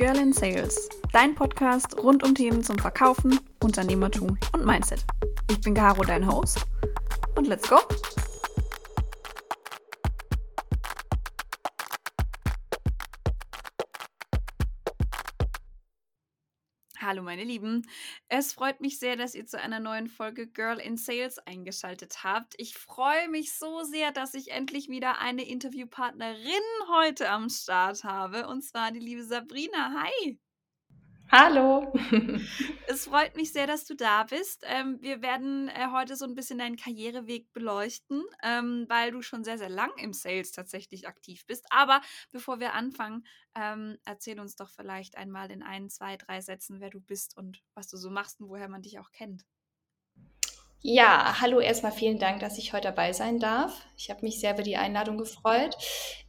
Girl in Sales, dein Podcast rund um Themen zum Verkaufen, Unternehmertum und Mindset. Ich bin Caro, dein Host. Und let's go! Meine Lieben, es freut mich sehr, dass ihr zu einer neuen Folge Girl in Sales eingeschaltet habt. Ich freue mich so sehr, dass ich endlich wieder eine Interviewpartnerin heute am Start habe, und zwar die liebe Sabrina. Hi! Hallo. Es freut mich sehr, dass du da bist. Ähm, wir werden äh, heute so ein bisschen deinen Karriereweg beleuchten, ähm, weil du schon sehr, sehr lang im Sales tatsächlich aktiv bist. Aber bevor wir anfangen, ähm, erzähl uns doch vielleicht einmal in ein, zwei, drei Sätzen, wer du bist und was du so machst und woher man dich auch kennt. Ja, hallo erstmal vielen Dank, dass ich heute dabei sein darf. Ich habe mich sehr über die Einladung gefreut.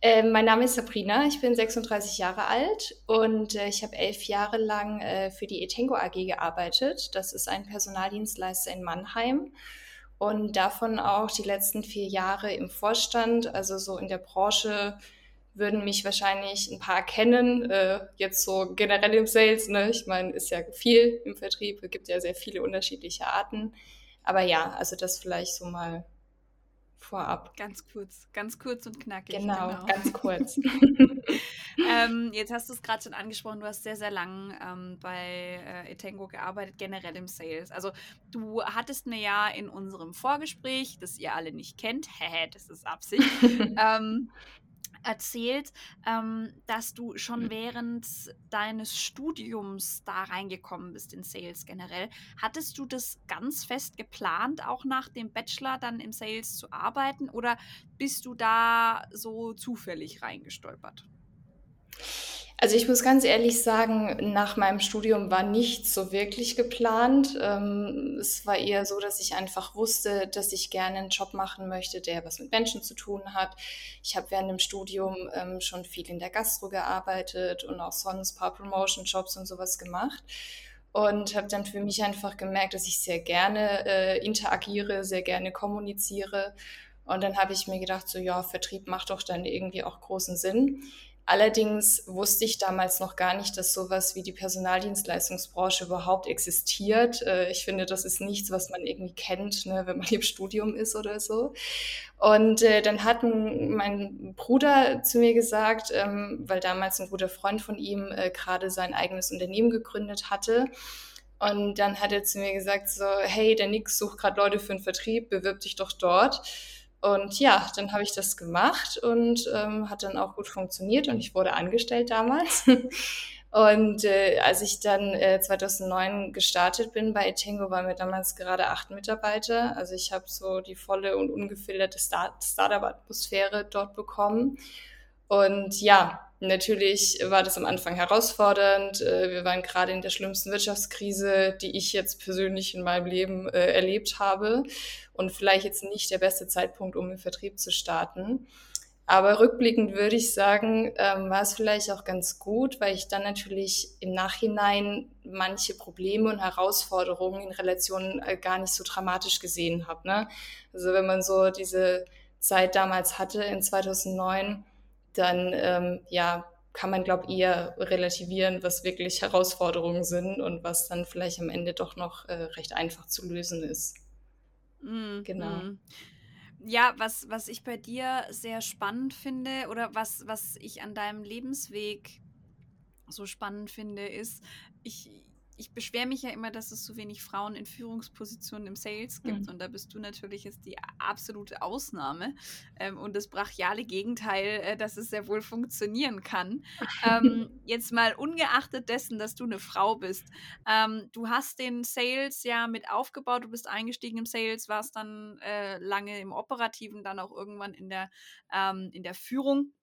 Äh, mein Name ist Sabrina, ich bin 36 Jahre alt und äh, ich habe elf Jahre lang äh, für die Etengo AG gearbeitet. Das ist ein Personaldienstleister in Mannheim und davon auch die letzten vier Jahre im Vorstand, also so in der Branche würden mich wahrscheinlich ein paar kennen, äh, jetzt so generell im Sales. Ne? Ich meine, ist ja viel im Vertrieb, es gibt ja sehr viele unterschiedliche Arten. Aber ja, also das vielleicht so mal vorab. Ganz kurz, ganz kurz und knackig. Genau, genau. ganz kurz. ähm, jetzt hast du es gerade schon angesprochen, du hast sehr, sehr lang ähm, bei äh, Etengo gearbeitet, generell im Sales. Also du hattest mir ja in unserem Vorgespräch, das ihr alle nicht kennt, das ist Absicht, ähm, erzählt, ähm, dass du schon während deines Studiums da reingekommen bist in Sales generell. Hattest du das ganz fest geplant, auch nach dem Bachelor dann im Sales zu arbeiten oder bist du da so zufällig reingestolpert? Also ich muss ganz ehrlich sagen, nach meinem Studium war nichts so wirklich geplant. Ähm, es war eher so, dass ich einfach wusste, dass ich gerne einen Job machen möchte, der was mit Menschen zu tun hat. Ich habe während dem Studium ähm, schon viel in der Gastro gearbeitet und auch sonst ein paar Promotion-Jobs und sowas gemacht und habe dann für mich einfach gemerkt, dass ich sehr gerne äh, interagiere, sehr gerne kommuniziere. Und dann habe ich mir gedacht, so ja, Vertrieb macht doch dann irgendwie auch großen Sinn. Allerdings wusste ich damals noch gar nicht, dass sowas wie die Personaldienstleistungsbranche überhaupt existiert. Äh, ich finde, das ist nichts, was man irgendwie kennt, ne, wenn man im Studium ist oder so. Und äh, dann hat mein Bruder zu mir gesagt, ähm, weil damals ein guter Freund von ihm äh, gerade sein eigenes Unternehmen gegründet hatte. Und dann hat er zu mir gesagt, so, hey, der Nix sucht gerade Leute für einen Vertrieb, bewirb dich doch dort. Und ja, dann habe ich das gemacht und ähm, hat dann auch gut funktioniert und ich wurde angestellt damals. und äh, als ich dann äh, 2009 gestartet bin bei Etengo, waren wir damals gerade acht Mitarbeiter. Also ich habe so die volle und ungefilterte Start Startup-Atmosphäre dort bekommen. Und ja, natürlich war das am Anfang herausfordernd. Äh, wir waren gerade in der schlimmsten Wirtschaftskrise, die ich jetzt persönlich in meinem Leben äh, erlebt habe und vielleicht jetzt nicht der beste Zeitpunkt, um im Vertrieb zu starten. Aber rückblickend würde ich sagen, ähm, war es vielleicht auch ganz gut, weil ich dann natürlich im Nachhinein manche Probleme und Herausforderungen in Relation äh, gar nicht so dramatisch gesehen habe. Ne? Also wenn man so diese Zeit damals hatte in 2009, dann ähm, ja, kann man, glaube ich, eher relativieren, was wirklich Herausforderungen sind und was dann vielleicht am Ende doch noch äh, recht einfach zu lösen ist. Mm, genau. Mm. Ja, was, was ich bei dir sehr spannend finde oder was, was ich an deinem Lebensweg so spannend finde, ist, ich, ich beschwere mich ja immer, dass es so wenig Frauen in Führungspositionen im Sales gibt. Mhm. Und da bist du natürlich jetzt die absolute Ausnahme ähm, und das brachiale Gegenteil, äh, dass es sehr wohl funktionieren kann. ähm, jetzt mal ungeachtet dessen, dass du eine Frau bist. Ähm, du hast den Sales ja mit aufgebaut, du bist eingestiegen im Sales, warst dann äh, lange im Operativen, dann auch irgendwann in der, ähm, in der Führung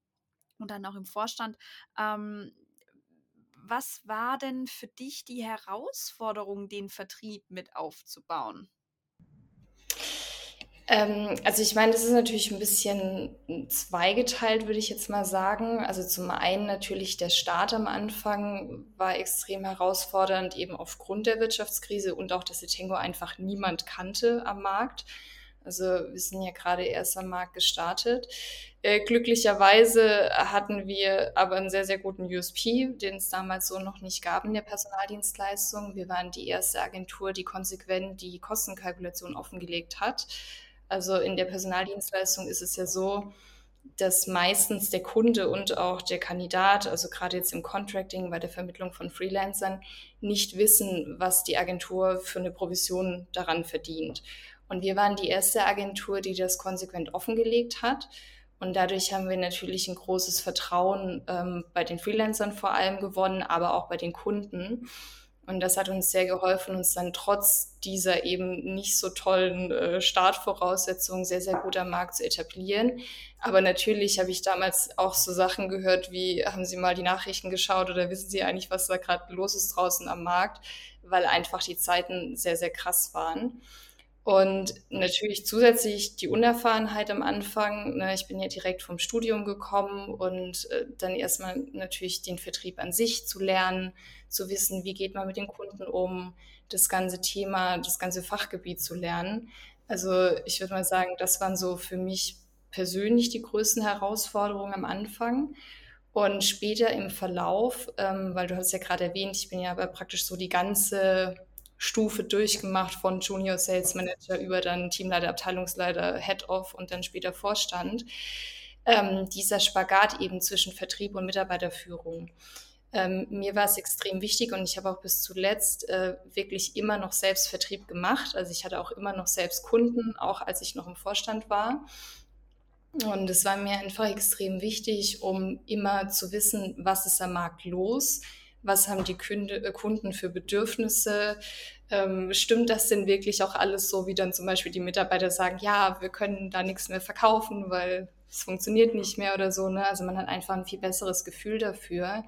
und dann auch im Vorstand. Ähm, was war denn für dich die Herausforderung, den Vertrieb mit aufzubauen? Ähm, also ich meine, das ist natürlich ein bisschen zweigeteilt, würde ich jetzt mal sagen. Also zum einen natürlich der Start am Anfang war extrem herausfordernd, eben aufgrund der Wirtschaftskrise und auch, dass Etengo einfach niemand kannte am Markt. Also wir sind ja gerade erst am Markt gestartet. Äh, glücklicherweise hatten wir aber einen sehr, sehr guten USP, den es damals so noch nicht gab in der Personaldienstleistung. Wir waren die erste Agentur, die konsequent die Kostenkalkulation offengelegt hat. Also in der Personaldienstleistung ist es ja so, dass meistens der Kunde und auch der Kandidat, also gerade jetzt im Contracting bei der Vermittlung von Freelancern, nicht wissen, was die Agentur für eine Provision daran verdient. Und wir waren die erste Agentur, die das konsequent offengelegt hat. Und dadurch haben wir natürlich ein großes Vertrauen ähm, bei den Freelancern vor allem gewonnen, aber auch bei den Kunden. Und das hat uns sehr geholfen, uns dann trotz dieser eben nicht so tollen äh, Startvoraussetzungen sehr, sehr gut am Markt zu etablieren. Aber natürlich habe ich damals auch so Sachen gehört wie, haben Sie mal die Nachrichten geschaut oder wissen Sie eigentlich, was da gerade los ist draußen am Markt, weil einfach die Zeiten sehr, sehr krass waren. Und natürlich zusätzlich die Unerfahrenheit am Anfang. Ne, ich bin ja direkt vom Studium gekommen und äh, dann erstmal natürlich den Vertrieb an sich zu lernen, zu wissen, wie geht man mit den Kunden um, das ganze Thema, das ganze Fachgebiet zu lernen. Also ich würde mal sagen, das waren so für mich persönlich die größten Herausforderungen am Anfang. Und später im Verlauf, ähm, weil du hast ja gerade erwähnt, ich bin ja aber praktisch so die ganze Stufe durchgemacht von Junior Sales Manager über dann Teamleiter, Abteilungsleiter, Head-Off und dann später Vorstand. Ähm, dieser Spagat eben zwischen Vertrieb und Mitarbeiterführung. Ähm, mir war es extrem wichtig und ich habe auch bis zuletzt äh, wirklich immer noch selbst Vertrieb gemacht. Also ich hatte auch immer noch selbst Kunden, auch als ich noch im Vorstand war. Und es war mir einfach extrem wichtig, um immer zu wissen, was ist am Markt los, was haben die äh, Kunden für Bedürfnisse, ähm, stimmt das denn wirklich auch alles so, wie dann zum Beispiel die Mitarbeiter sagen, ja, wir können da nichts mehr verkaufen, weil es funktioniert nicht mehr oder so. Ne? Also man hat einfach ein viel besseres Gefühl dafür,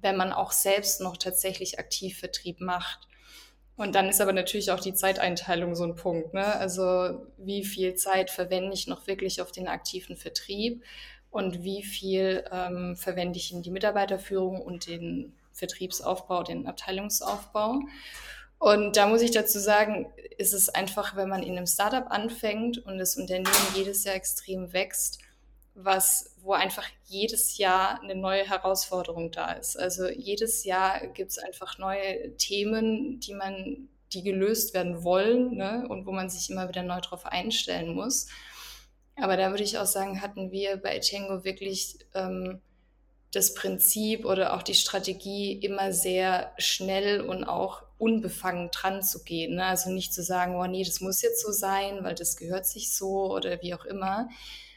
wenn man auch selbst noch tatsächlich aktiv Vertrieb macht. Und dann ist aber natürlich auch die Zeiteinteilung so ein Punkt. Ne? Also wie viel Zeit verwende ich noch wirklich auf den aktiven Vertrieb und wie viel ähm, verwende ich in die Mitarbeiterführung und den Vertriebsaufbau, den Abteilungsaufbau. Und da muss ich dazu sagen, ist es einfach, wenn man in einem Startup anfängt und das Unternehmen jedes Jahr extrem wächst, was, wo einfach jedes Jahr eine neue Herausforderung da ist. Also jedes Jahr gibt es einfach neue Themen, die man, die gelöst werden wollen ne? und wo man sich immer wieder neu drauf einstellen muss. Aber da würde ich auch sagen, hatten wir bei Tango wirklich ähm, das Prinzip oder auch die Strategie, immer sehr schnell und auch unbefangen dran zu gehen. Ne? Also nicht zu sagen, oh nee, das muss jetzt so sein, weil das gehört sich so oder wie auch immer,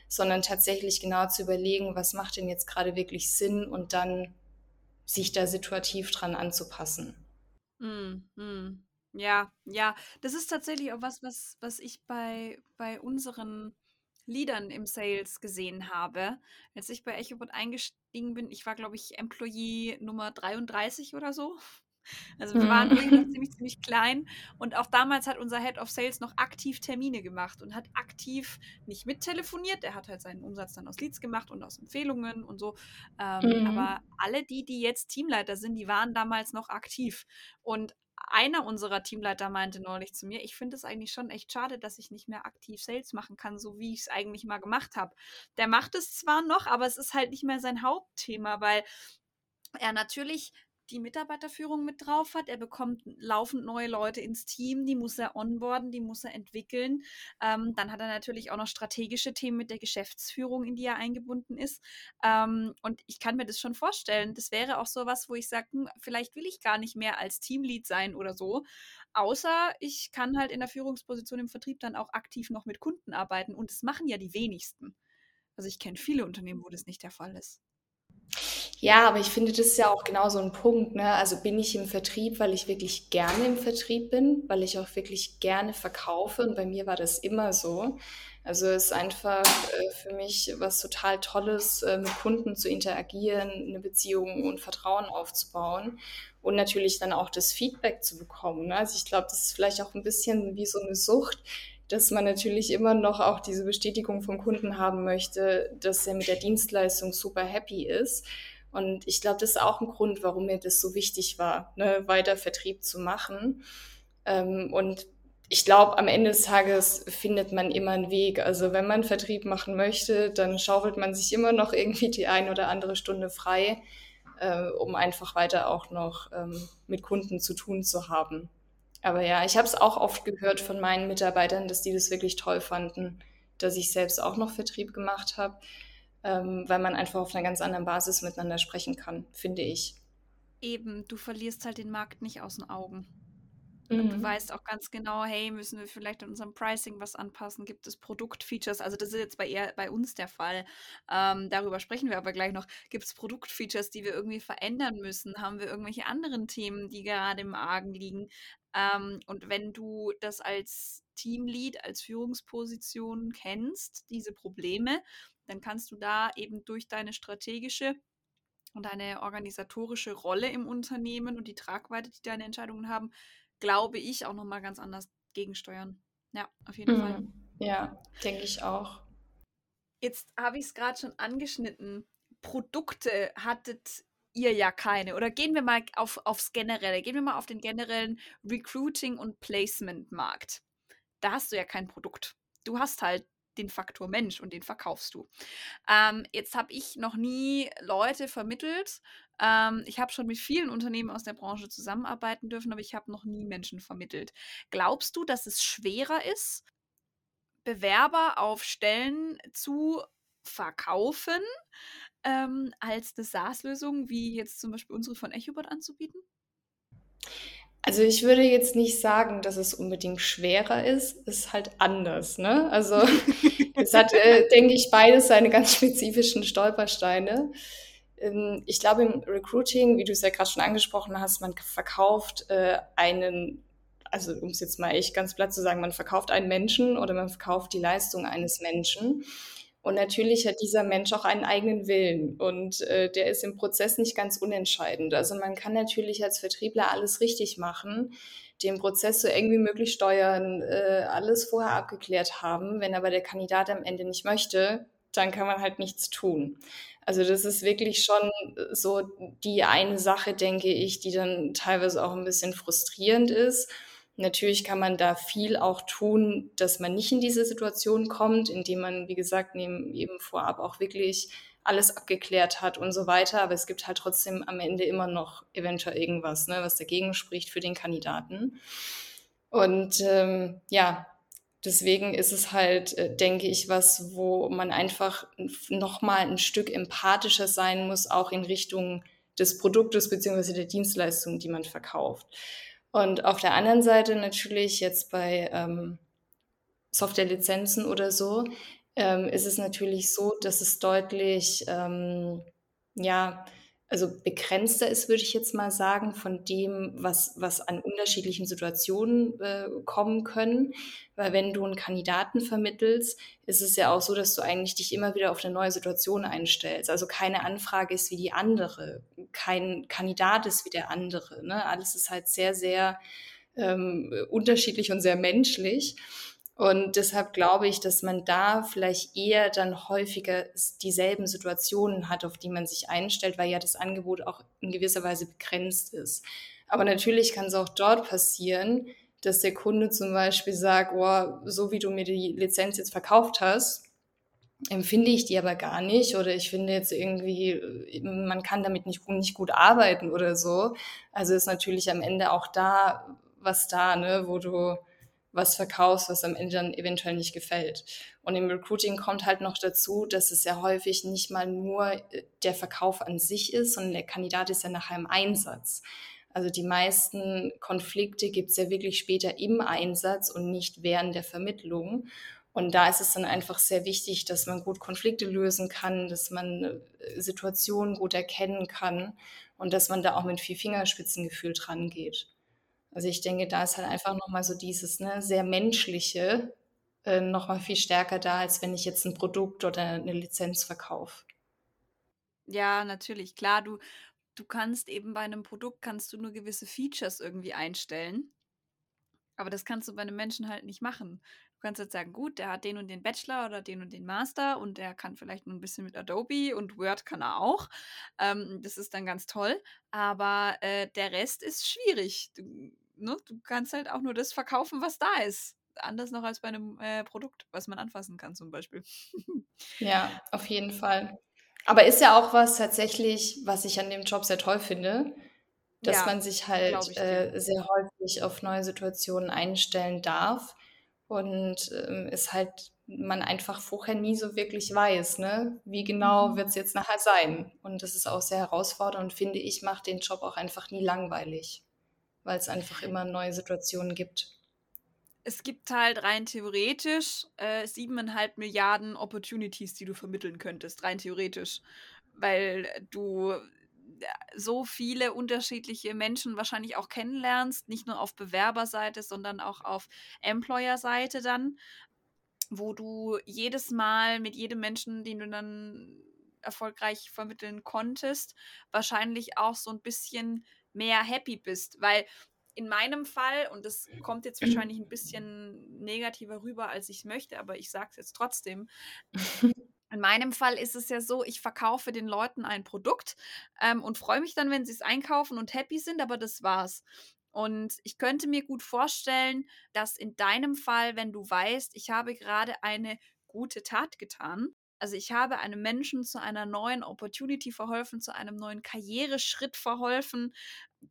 sondern tatsächlich genau zu überlegen, was macht denn jetzt gerade wirklich Sinn und dann sich da situativ dran anzupassen. Mm, mm. Ja, ja, das ist tatsächlich auch was, was, was ich bei, bei unseren Leadern im Sales gesehen habe. Als ich bei EchoBot eingestiegen bin, ich war, glaube ich, Employee Nummer 33 oder so. Also wir waren mhm. ziemlich, ziemlich klein und auch damals hat unser Head of Sales noch aktiv Termine gemacht und hat aktiv nicht mittelefoniert. Er hat halt seinen Umsatz dann aus Leads gemacht und aus Empfehlungen und so. Ähm, mhm. Aber alle die, die jetzt Teamleiter sind, die waren damals noch aktiv. Und einer unserer Teamleiter meinte neulich zu mir, ich finde es eigentlich schon echt schade, dass ich nicht mehr aktiv Sales machen kann, so wie ich es eigentlich mal gemacht habe. Der macht es zwar noch, aber es ist halt nicht mehr sein Hauptthema, weil er natürlich die Mitarbeiterführung mit drauf hat. Er bekommt laufend neue Leute ins Team, die muss er onboarden, die muss er entwickeln. Ähm, dann hat er natürlich auch noch strategische Themen mit der Geschäftsführung, in die er eingebunden ist. Ähm, und ich kann mir das schon vorstellen. Das wäre auch so was, wo ich sage, hm, vielleicht will ich gar nicht mehr als Teamlead sein oder so. Außer ich kann halt in der Führungsposition im Vertrieb dann auch aktiv noch mit Kunden arbeiten. Und das machen ja die wenigsten. Also ich kenne viele Unternehmen, wo das nicht der Fall ist. Ja, aber ich finde, das ist ja auch genau so ein Punkt. Ne? Also bin ich im Vertrieb, weil ich wirklich gerne im Vertrieb bin, weil ich auch wirklich gerne verkaufe. Und bei mir war das immer so. Also ist einfach äh, für mich was total Tolles, äh, mit Kunden zu interagieren, eine Beziehung und Vertrauen aufzubauen und natürlich dann auch das Feedback zu bekommen. Ne? Also ich glaube, das ist vielleicht auch ein bisschen wie so eine Sucht, dass man natürlich immer noch auch diese Bestätigung vom Kunden haben möchte, dass er mit der Dienstleistung super happy ist. Und ich glaube, das ist auch ein Grund, warum mir das so wichtig war, ne, weiter Vertrieb zu machen. Ähm, und ich glaube, am Ende des Tages findet man immer einen Weg. Also wenn man Vertrieb machen möchte, dann schaufelt man sich immer noch irgendwie die ein oder andere Stunde frei, äh, um einfach weiter auch noch ähm, mit Kunden zu tun zu haben. Aber ja, ich habe es auch oft gehört von meinen Mitarbeitern, dass die das wirklich toll fanden, dass ich selbst auch noch Vertrieb gemacht habe, ähm, weil man einfach auf einer ganz anderen Basis miteinander sprechen kann, finde ich. Eben, du verlierst halt den Markt nicht aus den Augen. Und du mhm. weißt auch ganz genau, hey, müssen wir vielleicht an unserem Pricing was anpassen? Gibt es Produktfeatures? Also das ist jetzt bei, eher bei uns der Fall. Ähm, darüber sprechen wir aber gleich noch. Gibt es Produktfeatures, die wir irgendwie verändern müssen? Haben wir irgendwelche anderen Themen, die gerade im Argen liegen? Ähm, und wenn du das als Teamlead, als Führungsposition kennst, diese Probleme, dann kannst du da eben durch deine strategische und deine organisatorische Rolle im Unternehmen und die Tragweite, die deine Entscheidungen haben, glaube ich, auch nochmal ganz anders gegensteuern. Ja, auf jeden mhm. Fall. Ja, denke ich auch. Jetzt habe ich es gerade schon angeschnitten. Produkte hattet ihr ja keine. Oder gehen wir mal auf, aufs Generelle. Gehen wir mal auf den generellen Recruiting- und Placement-Markt. Da hast du ja kein Produkt. Du hast halt den Faktor Mensch und den verkaufst du. Ähm, jetzt habe ich noch nie Leute vermittelt. Ähm, ich habe schon mit vielen Unternehmen aus der Branche zusammenarbeiten dürfen, aber ich habe noch nie Menschen vermittelt. Glaubst du, dass es schwerer ist, Bewerber auf Stellen zu verkaufen, ähm, als eine SaaS-Lösung, wie jetzt zum Beispiel unsere von EchoBot anzubieten? Also ich würde jetzt nicht sagen, dass es unbedingt schwerer ist, es ist halt anders. Ne? Also es hat, äh, denke ich, beides seine ganz spezifischen Stolpersteine. Ähm, ich glaube, im Recruiting, wie du es ja gerade schon angesprochen hast, man verkauft äh, einen, also um es jetzt mal echt ganz platt zu sagen, man verkauft einen Menschen oder man verkauft die Leistung eines Menschen. Und natürlich hat dieser Mensch auch einen eigenen Willen und äh, der ist im Prozess nicht ganz unentscheidend. Also man kann natürlich als Vertriebler alles richtig machen, den Prozess so eng wie möglich steuern, äh, alles vorher abgeklärt haben. Wenn aber der Kandidat am Ende nicht möchte, dann kann man halt nichts tun. Also das ist wirklich schon so die eine Sache, denke ich, die dann teilweise auch ein bisschen frustrierend ist. Natürlich kann man da viel auch tun, dass man nicht in diese Situation kommt, indem man, wie gesagt, neben, eben vorab auch wirklich alles abgeklärt hat und so weiter. Aber es gibt halt trotzdem am Ende immer noch eventuell irgendwas, ne, was dagegen spricht für den Kandidaten. Und ähm, ja, deswegen ist es halt, äh, denke ich, was, wo man einfach nochmal ein Stück empathischer sein muss, auch in Richtung des Produktes beziehungsweise der Dienstleistung, die man verkauft. Und auf der anderen Seite natürlich jetzt bei ähm, Softwarelizenzen oder so, ähm, ist es natürlich so, dass es deutlich, ähm, ja, also begrenzter ist, würde ich jetzt mal sagen, von dem, was, was an unterschiedlichen Situationen äh, kommen können. Weil wenn du einen Kandidaten vermittelst, ist es ja auch so, dass du eigentlich dich immer wieder auf eine neue Situation einstellst. Also keine Anfrage ist wie die andere, kein Kandidat ist wie der andere. Ne? Alles ist halt sehr, sehr ähm, unterschiedlich und sehr menschlich. Und deshalb glaube ich, dass man da vielleicht eher dann häufiger dieselben Situationen hat, auf die man sich einstellt, weil ja das Angebot auch in gewisser Weise begrenzt ist. Aber natürlich kann es auch dort passieren, dass der Kunde zum Beispiel sagt, oh, so wie du mir die Lizenz jetzt verkauft hast, empfinde ich die aber gar nicht oder ich finde jetzt irgendwie, man kann damit nicht, nicht gut arbeiten oder so. Also ist natürlich am Ende auch da was da, ne, wo du was verkaufst, was am Ende dann eventuell nicht gefällt. Und im Recruiting kommt halt noch dazu, dass es ja häufig nicht mal nur äh, der Verkauf an sich ist, sondern der Kandidat ist ja nachher im Einsatz. Also die meisten Konflikte gibt es ja wirklich später im Einsatz und nicht während der Vermittlung. Und da ist es dann einfach sehr wichtig, dass man gut Konflikte lösen kann, dass man äh, Situationen gut erkennen kann und dass man da auch mit viel Fingerspitzengefühl dran geht. Also ich denke, da ist halt einfach nochmal so dieses ne, sehr menschliche äh, nochmal viel stärker da, als wenn ich jetzt ein Produkt oder eine Lizenz verkaufe. Ja, natürlich. Klar, du, du kannst eben bei einem Produkt kannst du nur gewisse Features irgendwie einstellen. Aber das kannst du bei einem Menschen halt nicht machen. Du kannst jetzt sagen, gut, der hat den und den Bachelor oder den und den Master und der kann vielleicht nur ein bisschen mit Adobe und Word kann er auch. Ähm, das ist dann ganz toll. Aber äh, der Rest ist schwierig. Du, ne, du kannst halt auch nur das verkaufen, was da ist. Anders noch als bei einem äh, Produkt, was man anfassen kann, zum Beispiel. Ja, auf jeden Fall. Aber ist ja auch was tatsächlich, was ich an dem Job sehr toll finde, dass Ja, man sich halt äh, sehr häufig auf neue Situationen einstellen darf und ähm, es halt man einfach vorher nie so wirklich weiß, ne? Wie genau Mhm. wird es jetzt nachher sein? Und das ist auch sehr herausfordernd und finde ich, macht den Job auch einfach nie langweilig, weil es einfach immer neue Situationen gibt. Es gibt halt rein theoretisch äh, 7,5 Milliarden Opportunities, die du vermitteln könntest, rein theoretisch. Weil du äh, so viele unterschiedliche Menschen wahrscheinlich auch kennenlernst, nicht nur auf Bewerberseite, sondern auch auf Employer-Seite dann, wo du jedes Mal mit jedem Menschen, den du dann erfolgreich vermitteln konntest, wahrscheinlich auch so ein bisschen mehr happy bist, weil in meinem Fall, und das kommt jetzt wahrscheinlich ein bisschen negativer rüber, als ich möchte, aber ich sage es jetzt trotzdem. In meinem Fall ist es ja so, ich verkaufe den Leuten ein Produkt ähm, und freue mich dann, wenn sie es einkaufen und happy sind, aber das war's. Und ich könnte mir gut vorstellen, dass in deinem Fall, wenn du weißt, ich habe gerade eine gute Tat getan, also ich habe einem Menschen zu einer neuen Opportunity verholfen, zu einem neuen Karriereschritt verholfen,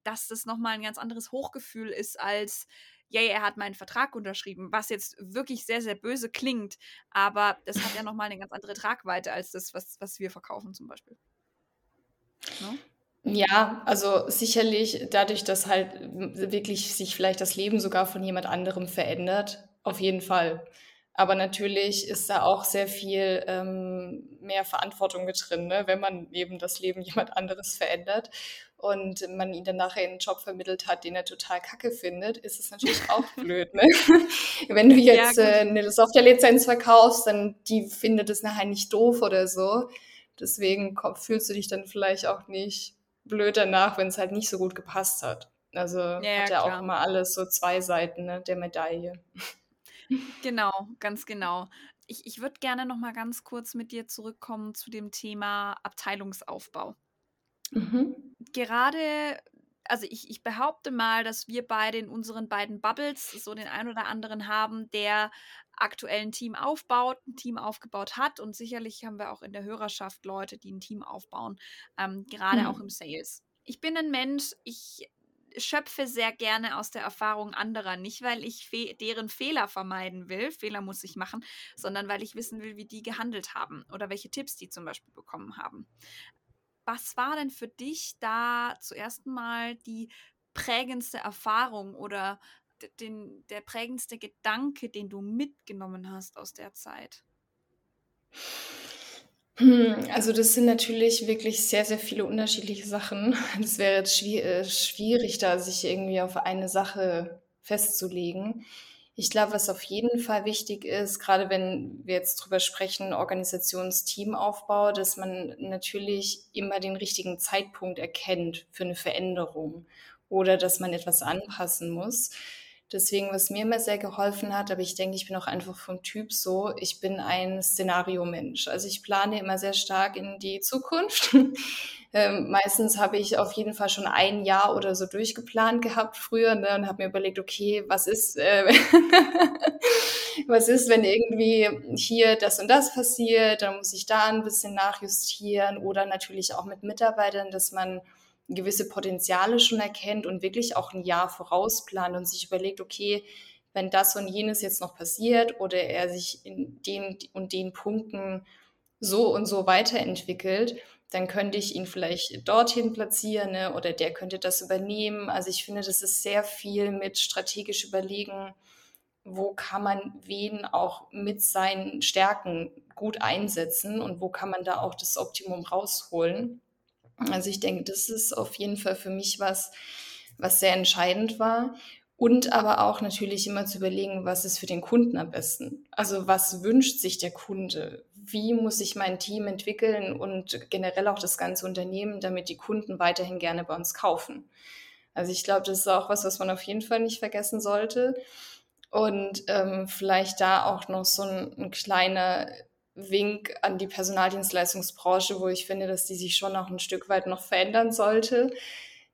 dass das nochmal ein ganz anderes Hochgefühl ist als, yay, er hat meinen Vertrag unterschrieben, was jetzt wirklich sehr, sehr böse klingt, aber das hat ja nochmal eine ganz andere Tragweite als das, was, was wir verkaufen zum Beispiel. No? Ja, also sicherlich dadurch, dass halt wirklich sich vielleicht das Leben sogar von jemand anderem verändert, auf jeden Fall. Aber natürlich ist da auch sehr viel ähm, mehr Verantwortung mit drin, ne? wenn man eben das Leben jemand anderes verändert und man ihn dann nachher in einen Job vermittelt hat, den er total kacke findet, ist es natürlich auch blöd. Ne? Wenn du jetzt Ja, äh, eine Softwarelizenz verkaufst, dann die findet es nachher nicht doof oder so. Deswegen ko- fühlst du dich dann vielleicht auch nicht blöd danach, wenn es halt nicht so gut gepasst hat. Also Ja, hat ja, ja auch klar. immer alles so zwei Seiten, ne, der Medaille. Genau, ganz genau. Ich, ich würde gerne noch mal ganz kurz mit dir zurückkommen zu dem Thema Abteilungsaufbau. Mhm. Gerade, also ich, ich behaupte mal, dass wir beide in unseren beiden Bubbles so den einen oder anderen haben, der aktuell ein Team aufbaut, ein Team aufgebaut hat und sicherlich haben wir auch in der Hörerschaft Leute, die ein Team aufbauen, ähm, gerade auch Hm. im Sales. Ich bin ein Mensch, ich schöpfe sehr gerne aus der Erfahrung anderer, nicht weil ich fe deren Fehler vermeiden will, Fehler muss ich machen, sondern weil ich wissen will, wie die gehandelt haben oder welche Tipps die zum Beispiel bekommen haben. Was war denn für dich da zuerst mal die prägendste Erfahrung oder den, der prägendste Gedanke, den du mitgenommen hast aus der Zeit? Hm, also das sind natürlich wirklich sehr, sehr viele unterschiedliche Sachen. Das wäre jetzt äh, schwierig, da sich irgendwie auf eine Sache festzulegen. Ich glaube, was auf jeden Fall wichtig ist, gerade wenn wir jetzt drüber sprechen, Organisations-Teamaufbau, dass man natürlich immer den richtigen Zeitpunkt erkennt für eine Veränderung oder dass man etwas anpassen muss. Deswegen, was mir immer sehr geholfen hat, aber ich denke, ich bin auch einfach vom Typ so, ich bin ein Szenario-Mensch. Also ich plane immer sehr stark in die Zukunft. ähm, meistens habe ich auf jeden Fall schon ein Jahr oder so durchgeplant gehabt früher ne, und habe mir überlegt, okay, was ist, äh, was ist, wenn irgendwie hier das und das passiert, dann muss ich da ein bisschen nachjustieren oder natürlich auch mit Mitarbeitern, dass man gewisse Potenziale schon erkennt und wirklich auch ein Jahr vorausplant und sich überlegt, okay, wenn das und jenes jetzt noch passiert oder er sich in den und den Punkten so und so weiterentwickelt, dann könnte ich ihn vielleicht dorthin platzieren ne? oder der könnte das übernehmen. Also ich finde, das ist sehr viel mit strategisch überlegen, wo kann man wen auch mit seinen Stärken gut einsetzen und wo kann man da auch das Optimum rausholen. Also ich denke, das ist auf jeden Fall für mich was, was sehr entscheidend war. Und aber auch natürlich immer zu überlegen, was ist für den Kunden am besten. Also was wünscht sich der Kunde? Wie muss ich mein Team entwickeln und generell auch das ganze Unternehmen, damit die Kunden weiterhin gerne bei uns kaufen? Also ich glaube, das ist auch was, was man auf jeden Fall nicht vergessen sollte. Und ähm, vielleicht da auch noch so ein, ein kleiner Wink an die Personaldienstleistungsbranche, wo ich finde, dass die sich schon noch ein Stück weit noch verändern sollte.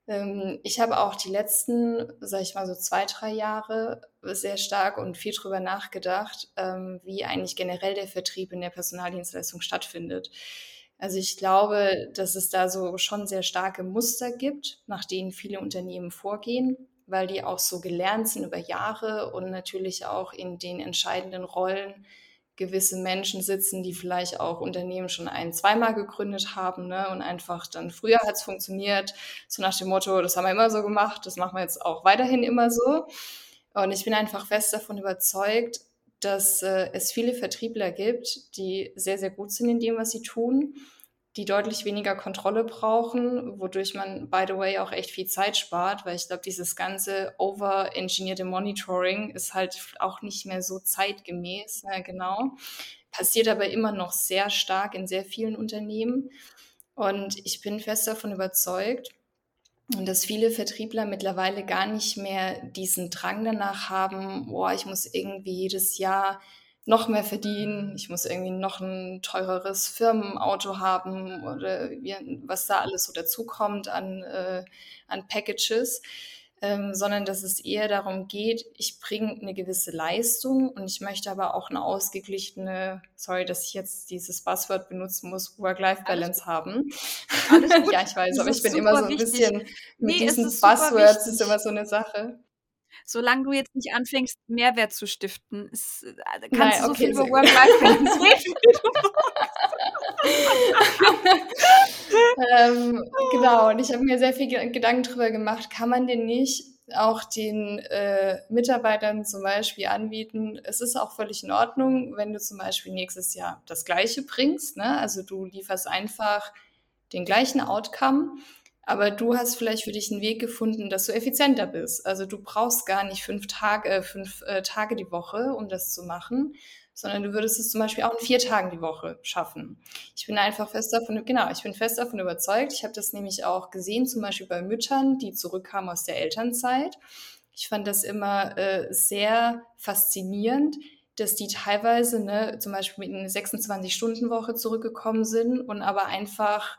Ähm, ich habe auch die letzten, sag ich mal so zwei, drei Jahre sehr stark und viel drüber nachgedacht, ähm, wie eigentlich generell der Vertrieb in der Personaldienstleistung stattfindet. Also ich glaube, dass es da so schon sehr starke Muster gibt, nach denen viele Unternehmen vorgehen, weil die auch so gelernt sind über Jahre und natürlich auch in den entscheidenden Rollen gewisse Menschen sitzen, die vielleicht auch Unternehmen schon ein-, zweimal gegründet haben ne? und einfach dann früher hat es funktioniert, so nach dem Motto, das haben wir immer so gemacht, das machen wir jetzt auch weiterhin immer so. Und ich bin einfach fest davon überzeugt, dass äh, es viele Vertriebler gibt, die sehr, sehr gut sind in dem, was sie tun die deutlich weniger Kontrolle brauchen, wodurch man, by the way, auch echt viel Zeit spart, weil ich glaube, dieses ganze over-engineerte Monitoring ist halt auch nicht mehr so zeitgemäß, ja, genau. Passiert aber immer noch sehr stark in sehr vielen Unternehmen. Und ich bin fest davon überzeugt, dass viele Vertriebler mittlerweile gar nicht mehr diesen Drang danach haben, boah, ich muss irgendwie jedes Jahr noch mehr verdienen, ich muss irgendwie noch ein teureres Firmenauto haben oder was da alles so dazukommt an, äh, an Packages, ähm, sondern dass es eher darum geht, ich bringe eine gewisse Leistung und ich möchte aber auch eine ausgeglichene, sorry, dass ich jetzt dieses Buzzword benutzen muss, Work-Life-Balance haben. ja, ich weiß, aber ich bin immer so ein wichtig. bisschen mit nee, diesen Buzzwords ist immer so eine Sache solange du jetzt nicht anfängst, Mehrwert zu stiften, ist, äh, kannst Nein, du so okay, viel über Work-Life-Balance reden, ähm, genau, und ich habe mir sehr viel Gedanken darüber gemacht, kann man denn nicht auch den äh, Mitarbeitern zum Beispiel anbieten, es ist auch völlig in Ordnung, wenn du zum Beispiel nächstes Jahr das Gleiche bringst. Ne? Also du lieferst einfach den gleichen Outcome, aber du hast vielleicht für dich einen Weg gefunden, dass du effizienter bist. Also du brauchst gar nicht fünf Tage, äh, fünf äh, Tage die Woche, um das zu machen, sondern du würdest es zum Beispiel auch in vier Tagen die Woche schaffen. Ich bin einfach fest davon, genau, ich bin fest davon überzeugt. Ich habe das nämlich auch gesehen, zum Beispiel bei Müttern, die zurückkamen aus der Elternzeit. Ich fand das immer äh, sehr faszinierend, dass die teilweise ne, zum Beispiel mit einer 26-Stunden-Woche zurückgekommen sind und aber einfach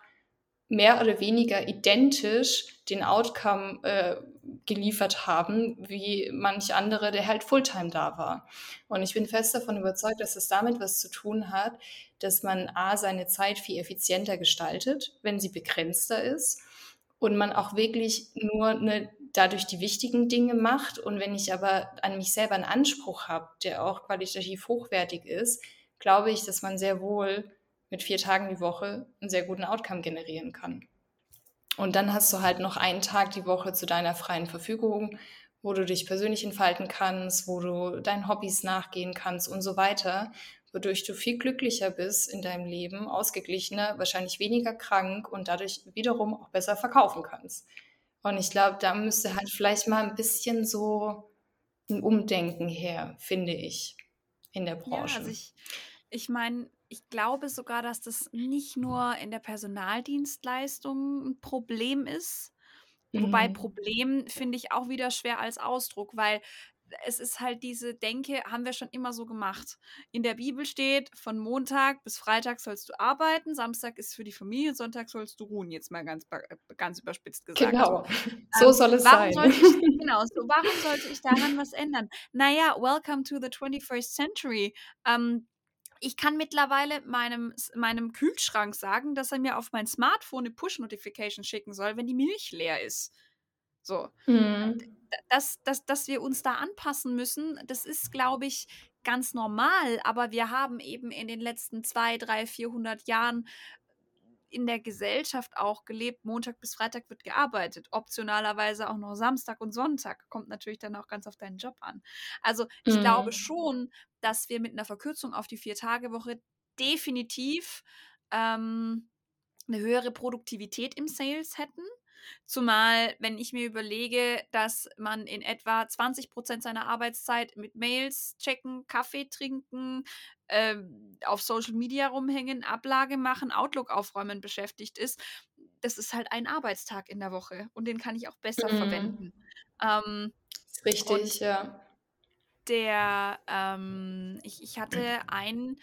mehr oder weniger identisch den Outcome äh, geliefert haben, wie manch andere, der halt Fulltime da war. Und ich bin fest davon überzeugt, dass es damit was zu tun hat, dass man A, seine Zeit viel effizienter gestaltet, wenn sie begrenzter ist und man auch wirklich nur eine, dadurch die wichtigen Dinge macht. Und wenn ich aber an mich selber einen Anspruch habe, der auch qualitativ hochwertig ist, glaube ich, dass man sehr wohl mit vier Tagen die Woche einen sehr guten Outcome generieren kann. Und dann hast du halt noch einen Tag die Woche zu deiner freien Verfügung, wo du dich persönlich entfalten kannst, wo du deinen Hobbys nachgehen kannst und so weiter, wodurch du viel glücklicher bist in deinem Leben, ausgeglichener, wahrscheinlich weniger krank und dadurch wiederum auch besser verkaufen kannst. Und ich glaube, da müsste halt vielleicht mal ein bisschen so ein Umdenken her, finde ich, in der Branche. Ja, also ich, ich meine, ich glaube sogar, dass das nicht nur in der Personaldienstleistung ein Problem ist. Mhm. Wobei Problem finde ich auch wieder schwer als Ausdruck, weil es ist halt diese Denke, haben wir schon immer so gemacht. In der Bibel steht, von Montag bis Freitag sollst du arbeiten, Samstag ist für die Familie, Sonntag sollst du ruhen, jetzt mal ganz, ganz überspitzt gesagt. Genau, so ähm, soll es sein. Ich, genau, so, warum sollte ich daran was ändern? Naja, welcome to the 21st century. Ähm, ich kann mittlerweile meinem, meinem Kühlschrank sagen, dass er mir auf mein Smartphone eine Push-Notification schicken soll, wenn die Milch leer ist. So. Mhm. Dass, dass, dass wir uns da anpassen müssen, das ist, glaube ich, ganz normal. Aber wir haben eben in den letzten zwei, drei, vierhundert Jahren in der Gesellschaft auch gelebt. Montag bis Freitag wird gearbeitet, optionalerweise auch noch Samstag und Sonntag. Kommt natürlich dann auch ganz auf deinen Job an. Also ich mhm. glaube schon, dass wir mit einer Verkürzung auf die Vier-Tage-Woche definitiv ähm, eine höhere Produktivität im Sales hätten. Zumal, wenn ich mir überlege, dass man in etwa 20 Prozent seiner Arbeitszeit mit Mails checken, Kaffee trinken, äh, auf Social Media rumhängen, Ablage machen, Outlook aufräumen beschäftigt ist, das ist halt ein Arbeitstag in der Woche und den kann ich auch besser mhm. verwenden. Ähm, Richtig, ja. Der, ähm, ich, ich hatte ein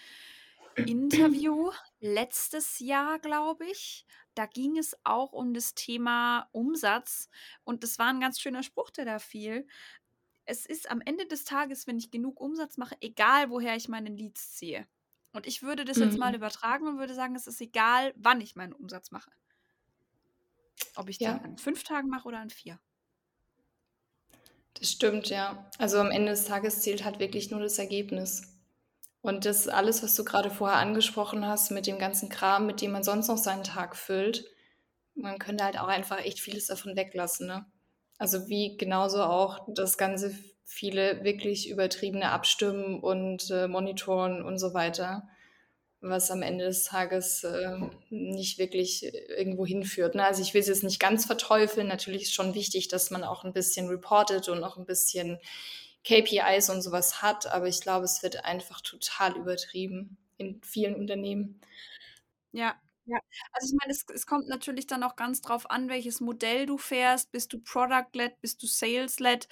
Interview letztes Jahr, glaube ich. Da ging es auch um das Thema Umsatz und das war ein ganz schöner Spruch, der da fiel. Es ist am Ende des Tages, wenn ich genug Umsatz mache, egal woher ich meine Leads ziehe. Und ich würde das jetzt mal Mhm. übertragen und würde sagen, es ist egal, wann ich meinen Umsatz mache. Ob ich den Ja. an 5 Tagen mache oder an 4. Das stimmt, ja. Also am Ende des Tages zählt halt wirklich nur das Ergebnis. Und das alles, was du gerade vorher angesprochen hast, mit dem ganzen Kram, mit dem man sonst noch seinen Tag füllt, man könnte halt auch einfach echt vieles davon weglassen, ne? Also wie genauso auch das ganze viele wirklich übertriebene Abstimmen und äh, Monitoren und so weiter, was am Ende des Tages äh, nicht wirklich irgendwo hinführt. Ne? Also ich will es jetzt nicht ganz verteufeln. Natürlich ist schon wichtig, dass man auch ein bisschen reportet und auch ein bisschen KPIs und sowas hat, aber ich glaube, es wird einfach total übertrieben in vielen Unternehmen. Ja, ja. Also ich meine, es, es kommt natürlich dann auch ganz drauf an, welches Modell du fährst. Bist du Product-led, bist du Sales-led?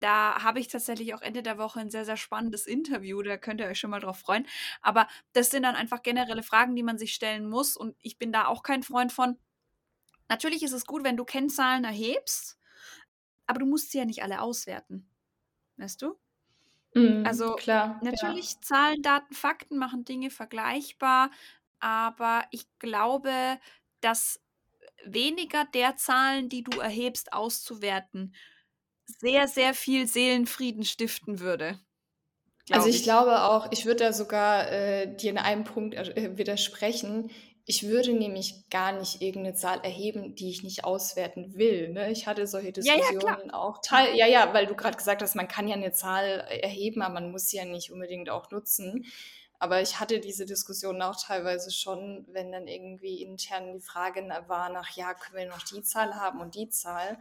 Da habe ich tatsächlich auch Ende der Woche ein sehr, sehr spannendes Interview. Da könnt ihr euch schon mal drauf freuen. Aber das sind dann einfach generelle Fragen, die man sich stellen muss. Und ich bin da auch kein Freund von. Natürlich ist es gut, wenn du Kennzahlen erhebst, aber du musst sie ja nicht alle auswerten. Weißt du? Mhm, Also klar, ja. natürlich Zahlen, Daten, Fakten machen Dinge vergleichbar, aber ich glaube, dass weniger der Zahlen, die du erhebst, auszuwerten, sehr, sehr viel Seelenfrieden stiften würde. Also ich ich. glaube auch, ich würde da sogar äh, dir in einem Punkt äh, widersprechen. Ich würde nämlich gar nicht irgendeine Zahl erheben, die ich nicht auswerten will. Ne? Ich hatte solche Ja, ja. Diskussionen auch. Teil, ja, ja, weil du gerade gesagt hast, man kann ja eine Zahl erheben, aber man muss sie ja nicht unbedingt auch nutzen. Aber ich hatte diese Diskussion auch teilweise schon, wenn dann irgendwie intern die Frage war nach, ja, können wir noch die Zahl haben und die Zahl?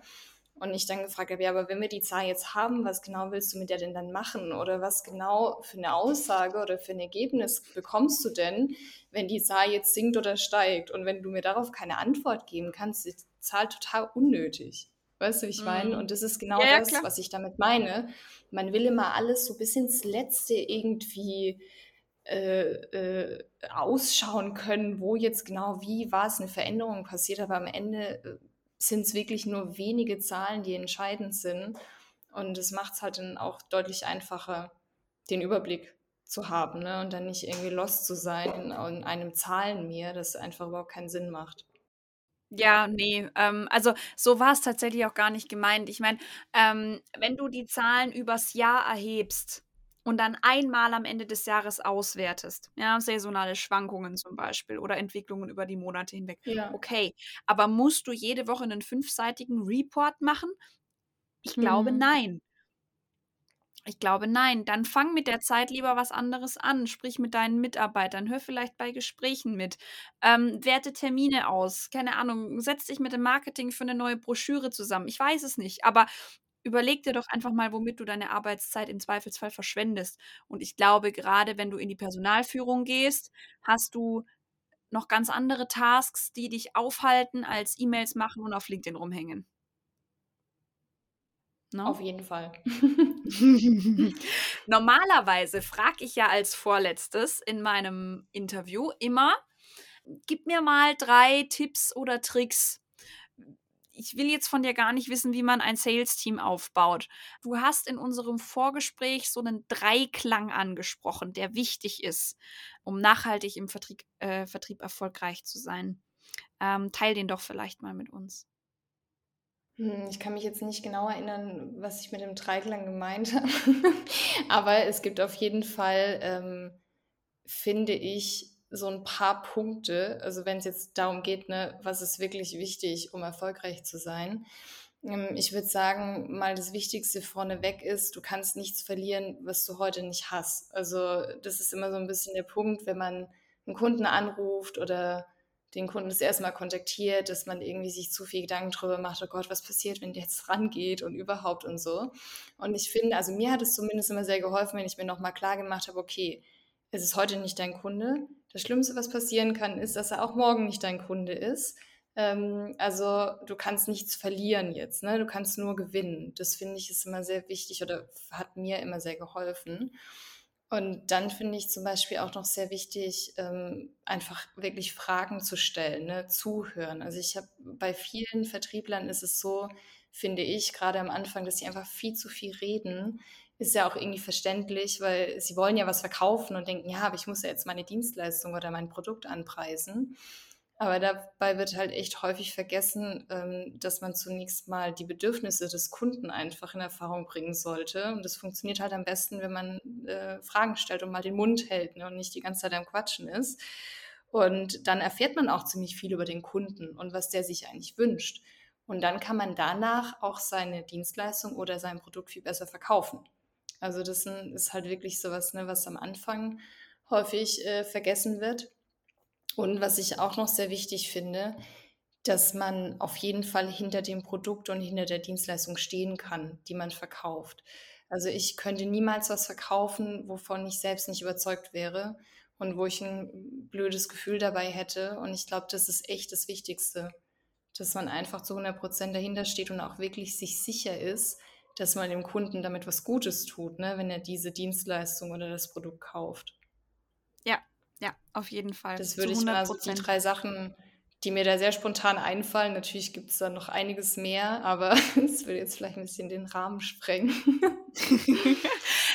Und ich dann gefragt habe, ja, aber wenn wir die Zahl jetzt haben, was genau willst du mit der denn dann machen? Oder was genau für eine Aussage oder für ein Ergebnis bekommst du denn, wenn die Zahl jetzt sinkt oder steigt? Und wenn du mir darauf keine Antwort geben kannst, ist die Zahl total unnötig. Weißt du, wie ich meine? Mhm. Und das ist genau Ja, das, klar. was ich damit meine. Man will immer alles so bis ins Letzte irgendwie äh, äh, ausschauen können, wo jetzt genau wie was eine Veränderung passiert, aber am Ende äh, sind es wirklich nur wenige Zahlen, die entscheidend sind. Und das macht es halt dann auch deutlich einfacher, den Überblick zu haben ne? und dann nicht irgendwie lost zu sein in, in einem Zahlenmeer, das einfach überhaupt keinen Sinn macht. Ja, nee, ähm, also so war es tatsächlich auch gar nicht gemeint. Ich meine, ähm, wenn du die Zahlen übers Jahr erhebst und dann einmal am Ende des Jahres auswertest, ja, saisonale Schwankungen zum Beispiel oder Entwicklungen über die Monate hinweg, Ja. okay, aber musst du jede Woche einen fünfseitigen Report machen? Ich glaube, Hm. nein. Ich glaube, nein. Dann fang mit der Zeit lieber was anderes an. Sprich mit deinen Mitarbeitern. Hör vielleicht bei Gesprächen mit. Ähm, werte Termine aus. Keine Ahnung. Setz dich mit dem Marketing für eine neue Broschüre zusammen. Ich weiß es nicht. Aber überleg dir doch einfach mal, womit du deine Arbeitszeit im Zweifelsfall verschwendest. Und ich glaube, gerade wenn du in die Personalführung gehst, hast du noch ganz andere Tasks, die dich aufhalten, als E-Mails machen und auf LinkedIn rumhängen. No? Auf jeden Fall. Normalerweise frage ich ja als vorletztes in meinem Interview immer, gib mir mal drei Tipps oder Tricks. Ich will jetzt von dir gar nicht wissen, wie man ein Sales-Team aufbaut. Du hast in unserem Vorgespräch so einen Dreiklang angesprochen, der wichtig ist, um nachhaltig im Vertrieb, äh, Vertrieb erfolgreich zu sein. Ähm, teil den doch vielleicht mal mit uns. Hm, ich kann mich jetzt nicht genau erinnern, was ich mit dem Dreiklang gemeint habe. Aber es gibt auf jeden Fall, ähm, finde ich, so ein paar Punkte, also wenn es jetzt darum geht, ne, was ist wirklich wichtig, um erfolgreich zu sein. Ähm, ich würde sagen, mal das Wichtigste vorneweg ist, du kannst nichts verlieren, was du heute nicht hast. Also das ist immer so ein bisschen der Punkt, wenn man einen Kunden anruft oder den Kunden das erste Mal kontaktiert, dass man irgendwie sich zu viel Gedanken darüber macht, oh Gott, was passiert, wenn der jetzt rangeht und überhaupt und so. Und ich finde, also mir hat es zumindest immer sehr geholfen, wenn ich mir nochmal klar gemacht habe, okay, es ist heute nicht dein Kunde. Das Schlimmste, was passieren kann, ist, dass er auch morgen nicht dein Kunde ist. Ähm, also du kannst nichts verlieren jetzt, ne? Du kannst nur gewinnen. Das finde ich ist immer sehr wichtig oder hat mir immer sehr geholfen. Und dann finde ich zum Beispiel auch noch sehr wichtig, ähm, einfach wirklich Fragen zu stellen, ne? zuhören. Also ich habe bei vielen Vertrieblern ist es so, finde ich, gerade am Anfang, dass sie einfach viel zu viel reden. Ist ja auch irgendwie verständlich, weil sie wollen ja was verkaufen und denken, ja, aber ich muss ja jetzt meine Dienstleistung oder mein Produkt anpreisen. Aber dabei wird halt echt häufig vergessen, ähm, dass man zunächst mal die Bedürfnisse des Kunden einfach in Erfahrung bringen sollte. Und das funktioniert halt am besten, wenn man äh, Fragen stellt und mal den Mund hält ne, und nicht die ganze Zeit am Quatschen ist. Und dann erfährt man auch ziemlich viel über den Kunden und was der sich eigentlich wünscht. Und dann kann man danach auch seine Dienstleistung oder sein Produkt viel besser verkaufen. Also das ist halt wirklich sowas, ne, was am Anfang häufig äh, vergessen wird. Und was ich auch noch sehr wichtig finde, dass man auf jeden Fall hinter dem Produkt und hinter der Dienstleistung stehen kann, die man verkauft. Also ich könnte niemals was verkaufen, wovon ich selbst nicht überzeugt wäre und wo ich ein blödes Gefühl dabei hätte. Und ich glaube, das ist echt das Wichtigste, dass man einfach zu 100 Prozent dahinter steht und auch wirklich sich sicher ist, dass man dem Kunden damit was Gutes tut, ne, wenn er diese Dienstleistung oder das Produkt kauft. Ja, ja, auf jeden Fall. Das würde ich mal so die drei Sachen, die mir da sehr spontan einfallen. Natürlich gibt es da noch einiges mehr, aber es würde jetzt vielleicht ein bisschen den Rahmen sprengen.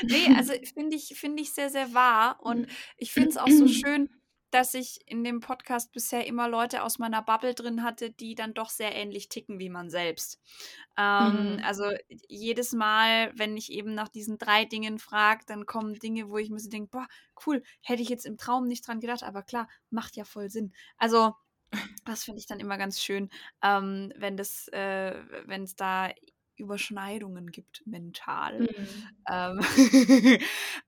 nee, also finde ich, find ich sehr, sehr wahr. Und ich finde es auch so schön, dass ich in dem Podcast bisher immer Leute aus meiner Bubble drin hatte, die dann doch sehr ähnlich ticken wie man selbst. Ähm, mhm. Also jedes Mal, wenn ich eben nach diesen drei Dingen frage, dann kommen Dinge, wo ich mir so denke, boah, cool, hätte ich jetzt im Traum nicht dran gedacht, aber klar, macht ja voll Sinn. Also das finde ich dann immer ganz schön, ähm, wenn das, äh, wenn es da Überschneidungen gibt mental. Mhm. Ähm,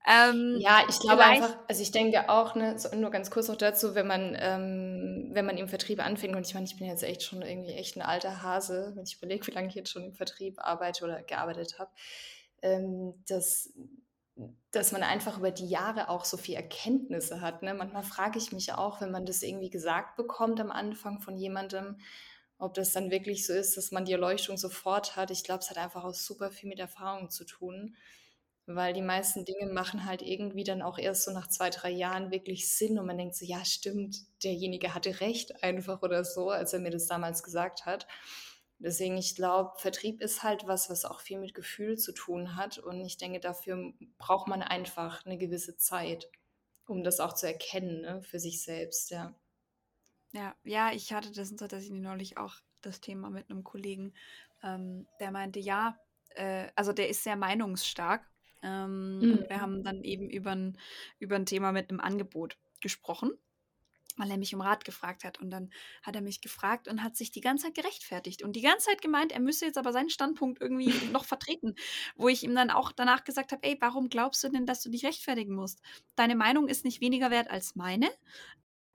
ähm, ja, ich glaube einfach, also ich denke auch, ne, so, nur ganz kurz noch dazu, wenn man, ähm, wenn man im Vertrieb anfängt, und ich meine, ich bin jetzt echt schon irgendwie echt ein alter Hase, wenn ich überlege, wie lange ich jetzt schon im Vertrieb arbeite oder gearbeitet habe, ähm, dass dass man einfach über die Jahre auch so viel Erkenntnisse hat. Ne? Manchmal frage ich mich auch, wenn man das irgendwie gesagt bekommt am Anfang von jemandem, ob das dann wirklich so ist, dass man die Erleuchtung sofort hat. Ich glaube, es hat einfach auch super viel mit Erfahrung zu tun, weil die meisten Dinge machen halt irgendwie dann auch erst so nach zwei, drei Jahren wirklich Sinn und man denkt so, ja, stimmt, derjenige hatte recht einfach oder so, als er mir das damals gesagt hat. Deswegen, ich glaube, Vertrieb ist halt was, was auch viel mit Gefühl zu tun hat. Und ich denke, dafür braucht man einfach eine gewisse Zeit, um das auch zu erkennen ne, für sich selbst, ja. Ja, ja, ich hatte das tatsächlich neulich auch das Thema mit einem Kollegen, ähm, der meinte, ja, äh, also der ist sehr meinungsstark. Ähm, mhm. Und wir mhm. haben dann eben über ein, über ein Thema mit einem Angebot gesprochen, weil er mich um Rat gefragt hat. Und dann hat er mich gefragt und hat sich die ganze Zeit gerechtfertigt und die ganze Zeit gemeint, er müsse jetzt aber seinen Standpunkt irgendwie noch vertreten, wo ich ihm dann auch danach gesagt habe, ey, warum glaubst du denn, dass du dich rechtfertigen musst? Deine Meinung ist nicht weniger wert als meine.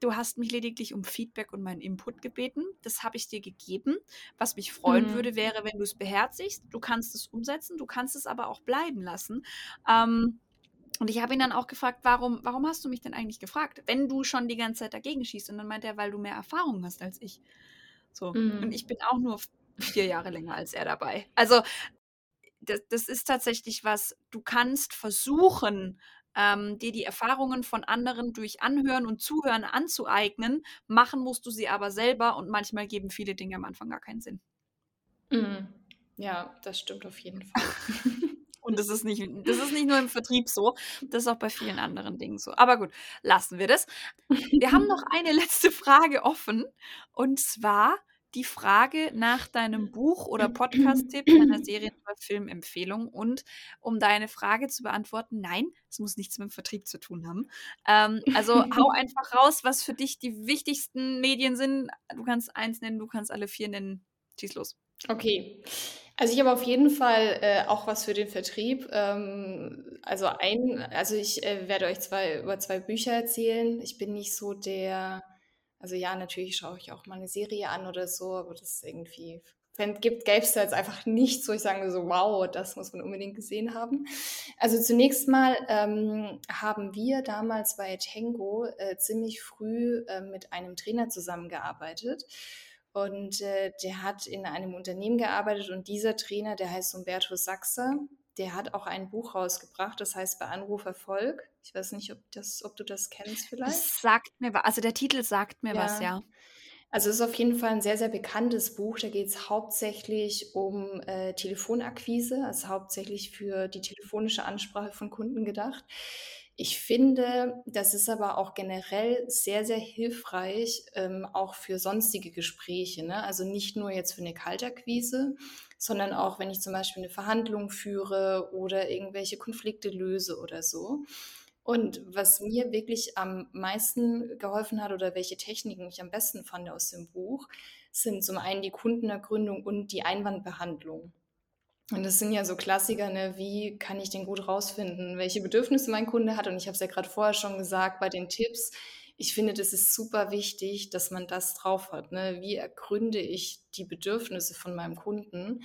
Du hast mich lediglich um Feedback und meinen Input gebeten. Das habe ich dir gegeben. Was mich freuen mhm. würde, wäre, wenn du es beherzigst. Du kannst es umsetzen, du kannst es aber auch bleiben lassen. Ähm, und ich habe ihn dann auch gefragt, warum, warum hast du mich denn eigentlich gefragt, wenn du schon die ganze Zeit dagegen schießt? Und dann meint er, weil du mehr Erfahrung hast als ich. So. Mhm. Und ich bin auch nur vier Jahre länger als er dabei. Also, das, das ist tatsächlich was, du kannst versuchen, ähm, dir die Erfahrungen von anderen durch Anhören und Zuhören anzueignen. Machen musst du sie aber selber und manchmal geben viele Dinge am Anfang gar keinen Sinn. Mhm. Ja, das stimmt auf jeden Fall. Und das ist, nicht, das ist nicht nur im Vertrieb so, das ist auch bei vielen anderen Dingen so. Aber gut, lassen wir das. Wir haben noch eine letzte Frage offen. Und zwar, die Frage nach deinem Buch oder Podcast-Tipp, deiner Serien- oder Filmempfehlung. Und um deine Frage zu beantworten, nein, es muss nichts mit dem Vertrieb zu tun haben. Ähm, also hau einfach raus, was für dich die wichtigsten Medien sind. Du kannst eins nennen, du kannst alle vier nennen. Schieß los. Okay. Also ich habe auf jeden Fall äh, auch was für den Vertrieb. Ähm, also ein, also ich äh, werde euch zwei über zwei Bücher erzählen. Ich bin nicht so der also ja, natürlich schaue ich auch mal eine Serie an oder so, aber das ist irgendwie, wenn gibt, gäbe es da jetzt einfach nichts, wo ich sage so, wow, das muss man unbedingt gesehen haben. Also zunächst mal ähm, haben wir damals bei Tango äh, ziemlich früh äh, mit einem Trainer zusammengearbeitet. Und äh, der hat in einem Unternehmen gearbeitet und dieser Trainer, der heißt Umberto Sachse, der hat auch ein Buch rausgebracht, das heißt Bei Anruf Erfolg. Ich weiß nicht, ob, das, ob du das kennst vielleicht. Das sagt mir was, also der Titel sagt mir ja. was, ja. Also es ist auf jeden Fall ein sehr, sehr bekanntes Buch. Da geht es hauptsächlich um äh, Telefonakquise, also hauptsächlich für die telefonische Ansprache von Kunden gedacht. Ich finde, das ist aber auch generell sehr, sehr hilfreich, ähm, auch für sonstige Gespräche. Ne? Also nicht nur jetzt für eine Kaltakquise, sondern auch, wenn ich zum Beispiel eine Verhandlung führe oder irgendwelche Konflikte löse oder so. Und was mir wirklich am meisten geholfen hat oder welche Techniken ich am besten fand aus dem Buch, sind zum einen die Kundenergründung und die Einwandbehandlung. Und das sind ja so Klassiker, ne? wie kann ich den gut rausfinden, welche Bedürfnisse mein Kunde hat. Und ich habe es ja gerade vorher schon gesagt bei den Tipps. Ich finde, das ist super wichtig, dass man das drauf hat. Ne? Wie ergründe ich die Bedürfnisse von meinem Kunden?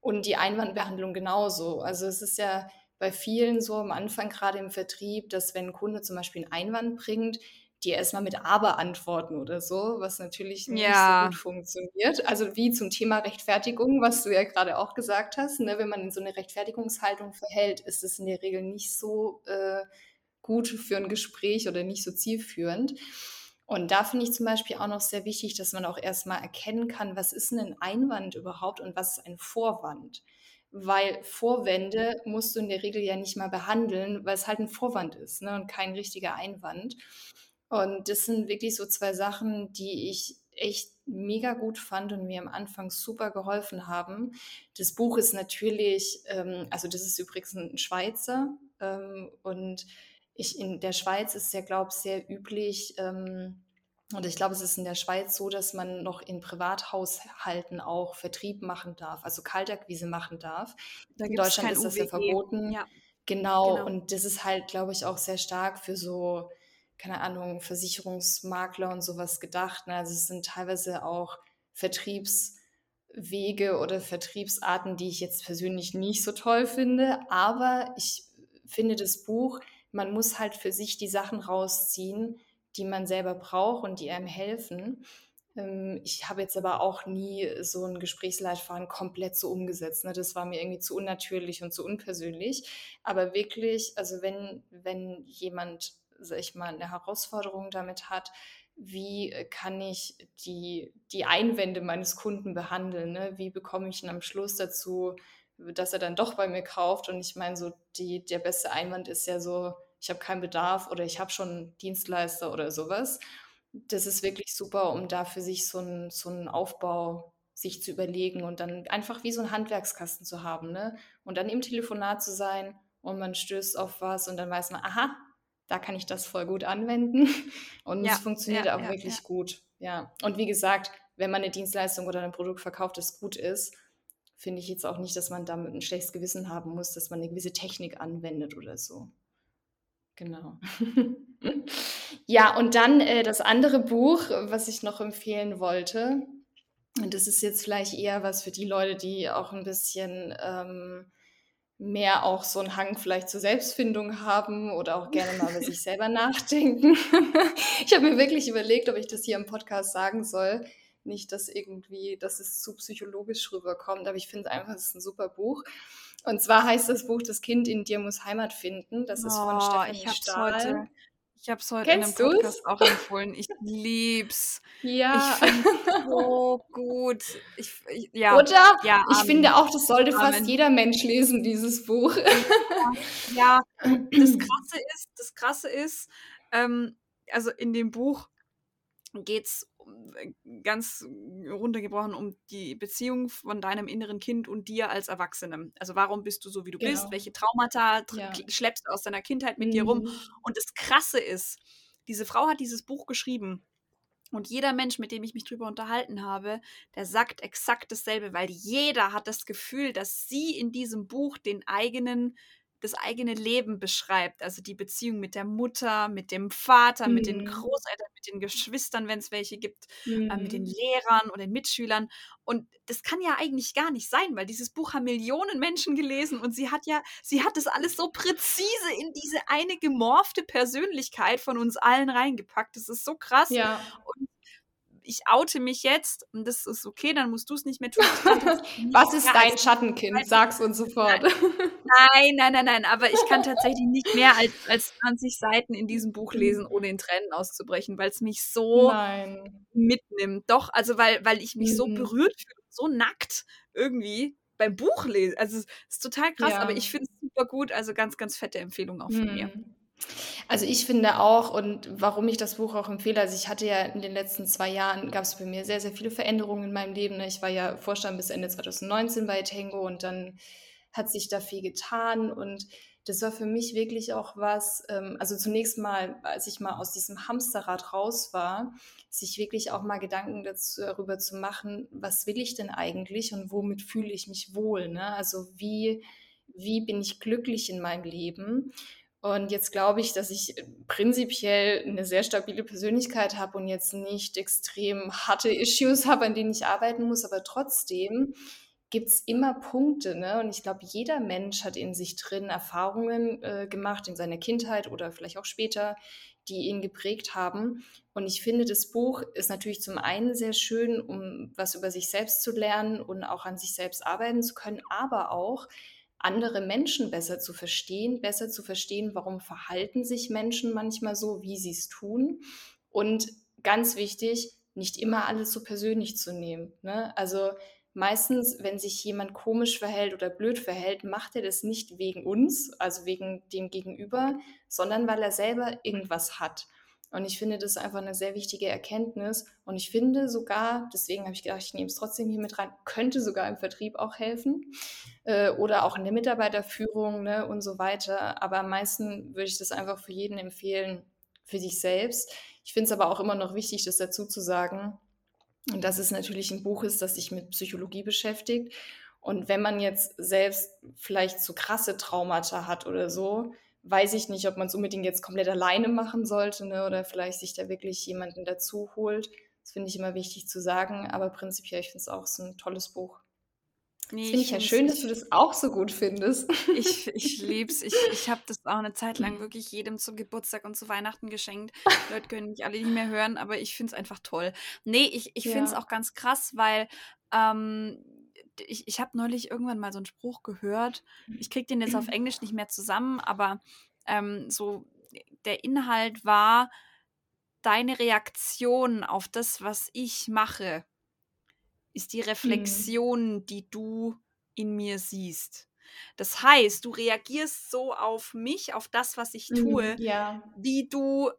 Und die Einwandbehandlung genauso. Also es ist ja bei vielen so am Anfang gerade im Vertrieb, dass wenn ein Kunde zum Beispiel einen Einwand bringt, die erstmal mit Aber antworten oder so, was natürlich nicht ja. so gut funktioniert. Also wie zum Thema Rechtfertigung, was du ja gerade auch gesagt hast, ne? wenn man in so eine Rechtfertigungshaltung verhält, ist es in der Regel nicht so äh, gut für ein Gespräch oder nicht so zielführend. Und da finde ich zum Beispiel auch noch sehr wichtig, dass man auch erstmal erkennen kann, was ist denn ein Einwand überhaupt und was ist ein Vorwand weil Vorwände musst du in der Regel ja nicht mal behandeln, weil es halt ein Vorwand ist ne, und kein richtiger Einwand. Und das sind wirklich so zwei Sachen, die ich echt mega gut fand und mir am Anfang super geholfen haben. Das Buch ist natürlich, ähm, also das ist übrigens ein Schweizer ähm, und ich in der Schweiz ist ja, glaube ich, sehr üblich, ähm, und ich glaube, es ist in der Schweiz so, dass man noch in Privathaushalten auch Vertrieb machen darf, also Kaltakquise machen darf. Da in Deutschland ist das ja verboten. Ja. Genau. genau. Und das ist halt, glaube ich, auch sehr stark für so keine Ahnung, Versicherungsmakler und sowas gedacht. Ne? Also es sind teilweise auch Vertriebswege oder Vertriebsarten, die ich jetzt persönlich nicht so toll finde. Aber ich finde das Buch, man muss halt für sich die Sachen rausziehen, die man selber braucht und die einem helfen. Ähm, ich habe jetzt aber auch nie so ein Gesprächsleitfaden komplett so umgesetzt. Ne? Das war mir irgendwie zu unnatürlich und zu unpersönlich. Aber wirklich, also wenn, wenn jemand sag ich mal, eine Herausforderung damit hat, wie kann ich die, die Einwände meines Kunden behandeln? Ne? Wie bekomme ich ihn am Schluss dazu, dass er dann doch bei mir kauft? Und ich meine, so die, der beste Einwand ist ja so, ich habe keinen Bedarf oder ich habe schon Dienstleister oder sowas. Das ist wirklich super, um da für sich so einen, so Aufbau sich zu überlegen und dann einfach wie so einen Handwerkskasten zu haben. Ne? Und dann im Telefonat zu sein und man stößt auf was und dann weiß man, aha, da kann ich das voll gut anwenden. Und ja, es funktioniert ja, auch ja, wirklich gut. Ja. Und wie gesagt, wenn man eine Dienstleistung oder ein Produkt verkauft, das gut ist, finde ich jetzt auch nicht, dass man damit ein schlechtes Gewissen haben muss, dass man eine gewisse Technik anwendet oder so. Genau. ja, und dann äh, das andere Buch, was ich noch empfehlen wollte. Und das ist jetzt vielleicht eher was für die Leute, die auch ein bisschen ähm, mehr auch so einen Hang vielleicht zur Selbstfindung haben oder auch gerne mal über sich selber nachdenken. ich habe mir wirklich überlegt, ob ich das hier im Podcast sagen soll. Nicht, dass irgendwie, dass es zu psychologisch rüberkommt, aber ich finde einfach, es ist ein super Buch. Und zwar heißt das Buch Das Kind in dir muss Heimat finden. Das ist von oh, Stefanie Stahl. Heute, ich habe es heute Kennst in einem Podcast du's? auch empfohlen. Ich lieb's. Ja. Ich finde so gut. Ich, ich, ja. Oder? Ja, ich finde auch, das sollte Amen. fast jeder Mensch lesen, dieses Buch. Ja, das Krasse ist, das Krasse ist, ähm, also in dem Buch geht es ganz runtergebrochen um die Beziehung von deinem inneren Kind und dir als Erwachsenem. Also warum bist du so, wie du genau. bist? Welche Traumata ja. schleppst du aus deiner Kindheit mit mhm. dir rum? Mhm. Und das Krasse ist, diese Frau hat dieses Buch geschrieben. Und jeder Mensch, mit dem ich mich drüber unterhalten habe, der sagt exakt dasselbe, weil jeder hat das Gefühl, dass sie in diesem Buch den eigenen das eigene Leben beschreibt, also die Beziehung mit der Mutter, mit dem Vater, mhm. mit den mhm. Großeltern, mit den Geschwistern, wenn es welche gibt, mhm. äh, mit den mhm. Lehrern oder den Mitschülern. Und das kann ja eigentlich gar nicht sein, weil dieses Buch haben Millionen Menschen gelesen und sie hat ja, sie hat das alles so präzise in diese eine gemorfte Persönlichkeit von uns allen reingepackt. Das ist so krass. Ja. Und ich oute mich jetzt und das ist okay, dann musst du es nicht mehr tun. Was ist dein Schattenkind? Sag's uns sofort. Nein, nein, nein, nein, aber ich kann tatsächlich nicht mehr als, als 20 Seiten in diesem Buch lesen, ohne in Tränen auszubrechen, weil es mich so nein. mitnimmt. Doch, also weil, weil ich mich mhm. so berührt fühle, so nackt irgendwie beim Buch lesen. Also es ist total krass, ja. aber ich finde es super gut. Also ganz, ganz fette Empfehlung auch von mhm. mir. Also ich finde auch, und warum ich das Buch auch empfehle, also ich hatte ja in den letzten zwei Jahren, gab es bei mir sehr, sehr viele Veränderungen in meinem Leben. Ne? Ich war ja Vorstand bis Ende 2019 bei Tango und dann hat sich da viel getan und das war für mich wirklich auch was, ähm, also zunächst mal, als ich mal aus diesem Hamsterrad raus war, sich wirklich auch mal Gedanken dazu, darüber zu machen, was will ich denn eigentlich und womit fühle ich mich wohl, ne? Also wie, wie bin ich glücklich in meinem Leben? Und jetzt glaube ich, dass ich prinzipiell eine sehr stabile Persönlichkeit habe und jetzt nicht extrem harte Issues habe, an denen ich arbeiten muss, aber trotzdem gibt es immer Punkte. Ne? Und ich glaube, jeder Mensch hat in sich drin Erfahrungen äh, gemacht in seiner Kindheit oder vielleicht auch später, die ihn geprägt haben. Und ich finde, das Buch ist natürlich zum einen sehr schön, um was über sich selbst zu lernen und auch an sich selbst arbeiten zu können, aber auch andere Menschen besser zu verstehen, besser zu verstehen, warum verhalten sich Menschen manchmal so, wie sie es tun. Und ganz wichtig, nicht immer alles so persönlich zu nehmen. Ne? Also meistens, wenn sich jemand komisch verhält oder blöd verhält, macht er das nicht wegen uns, also wegen dem Gegenüber, sondern weil er selber irgendwas hat. Und ich finde, das ist einfach eine sehr wichtige Erkenntnis. Und ich finde sogar, deswegen habe ich gedacht, ich nehme es trotzdem hier mit rein, könnte sogar im Vertrieb auch helfen äh, oder auch in der Mitarbeiterführung ne, und so weiter. Aber am meisten würde ich das einfach für jeden empfehlen, für sich selbst. Ich finde es aber auch immer noch wichtig, das dazu zu sagen, dass es natürlich ein Buch ist, das sich mit Psychologie beschäftigt. Und wenn man jetzt selbst vielleicht zu krasse Traumata hat oder so, weiß ich nicht, ob man es unbedingt jetzt komplett alleine machen sollte ne? oder vielleicht sich da wirklich jemanden dazu holt. Das finde ich immer wichtig zu sagen, aber prinzipiell, ich finde es auch so ein tolles Buch. Nee, finde ich ja schön, dass du das auch so gut findest. Ich, ich liebe es. Ich, ich habe das auch eine Zeit lang wirklich jedem zum Geburtstag und zu Weihnachten geschenkt. Die Leute können nicht alle nicht mehr hören, aber ich finde es einfach toll. Nee, ich, ich finde es auch ganz krass, weil ähm, ich, ich habe neulich irgendwann mal so einen Spruch gehört. Ich kriege den jetzt auf Englisch nicht mehr zusammen, aber ähm, so der Inhalt war, deine Reaktion auf das, was ich mache, ist die mhm. Reflexion, mhm. die du in mir siehst. Das heißt, du reagierst so auf mich, auf das, was ich tue, mhm, ja. wie du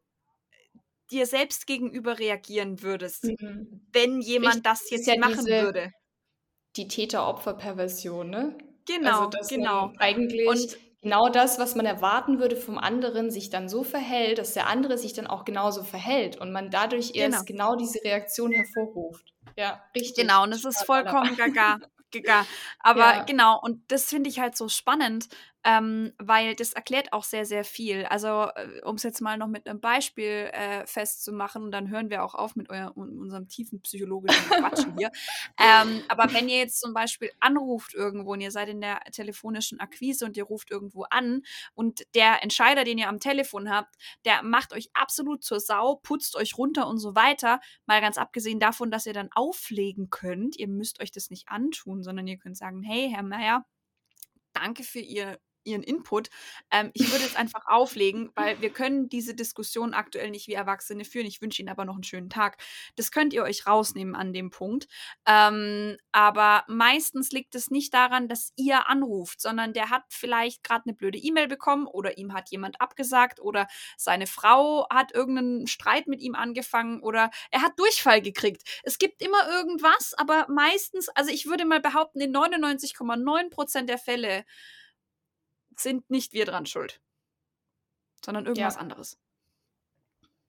dir selbst gegenüber reagieren würdest, mhm. wenn jemand Richtig, das jetzt ja machen diese, würde die Täter-Opfer-Perversion, ne? Genau, also, genau. Eigentlich und genau das, was man erwarten würde vom anderen, sich dann so verhält, dass der andere sich dann auch genauso verhält und man dadurch erst genau, genau diese Reaktion hervorruft. Ja, richtig. Genau, und es ist vollkommen gaga. gaga. Aber ja. genau, und das finde ich halt so spannend, ähm, weil das erklärt auch sehr, sehr viel. Also, äh, um es jetzt mal noch mit einem Beispiel äh, festzumachen, und dann hören wir auch auf mit euer, unserem tiefen psychologischen Quatschen hier. Ähm, aber wenn ihr jetzt zum Beispiel anruft irgendwo und ihr seid in der telefonischen Akquise und ihr ruft irgendwo an und der Entscheider, den ihr am Telefon habt, der macht euch absolut zur Sau, putzt euch runter und so weiter, mal ganz abgesehen davon, dass ihr dann auflegen könnt. Ihr müsst euch das nicht antun, sondern ihr könnt sagen, hey, Herr Meier, danke für Ihr ihren Input. Ähm, ich würde jetzt einfach auflegen, weil wir können diese Diskussion aktuell nicht wie Erwachsene führen. Ich wünsche Ihnen aber noch einen schönen Tag. Das könnt ihr euch rausnehmen an dem Punkt. Ähm, aber meistens liegt es nicht daran, dass ihr anruft, sondern der hat vielleicht gerade eine blöde E-Mail bekommen oder ihm hat jemand abgesagt oder seine Frau hat irgendeinen Streit mit ihm angefangen oder er hat Durchfall gekriegt. Es gibt immer irgendwas, aber meistens, also ich würde mal behaupten, in 99,9 Prozent der Fälle sind nicht wir dran schuld, sondern irgendwas ja. anderes.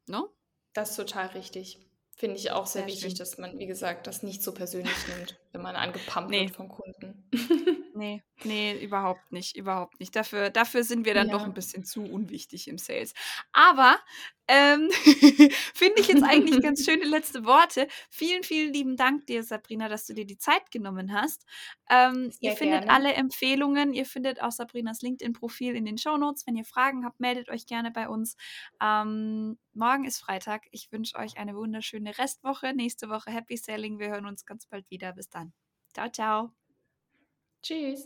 No? Das ist total richtig. Finde ich auch sehr, sehr wichtig, schön. dass man, wie gesagt, das nicht so persönlich nimmt, wenn man angepumpt nee. wird vom Kunden. Nee, nee, überhaupt nicht, überhaupt nicht. Dafür, dafür sind wir dann ja. doch ein bisschen zu unwichtig im Sales. Aber ähm, finde ich jetzt eigentlich ganz schöne letzte Worte. Vielen, vielen lieben Dank dir, Sabrina, dass du dir die Zeit genommen hast. Ähm, ihr findet gerne. alle Empfehlungen, ihr findet auch Sabrinas LinkedIn-Profil in den Show Notes. Wenn ihr Fragen habt, meldet euch gerne bei uns. Ähm, morgen ist Freitag. Ich wünsche euch eine wunderschöne Restwoche. Nächste Woche Happy Selling. Wir hören uns ganz bald wieder. Bis dann. Ciao, ciao. Tschüss.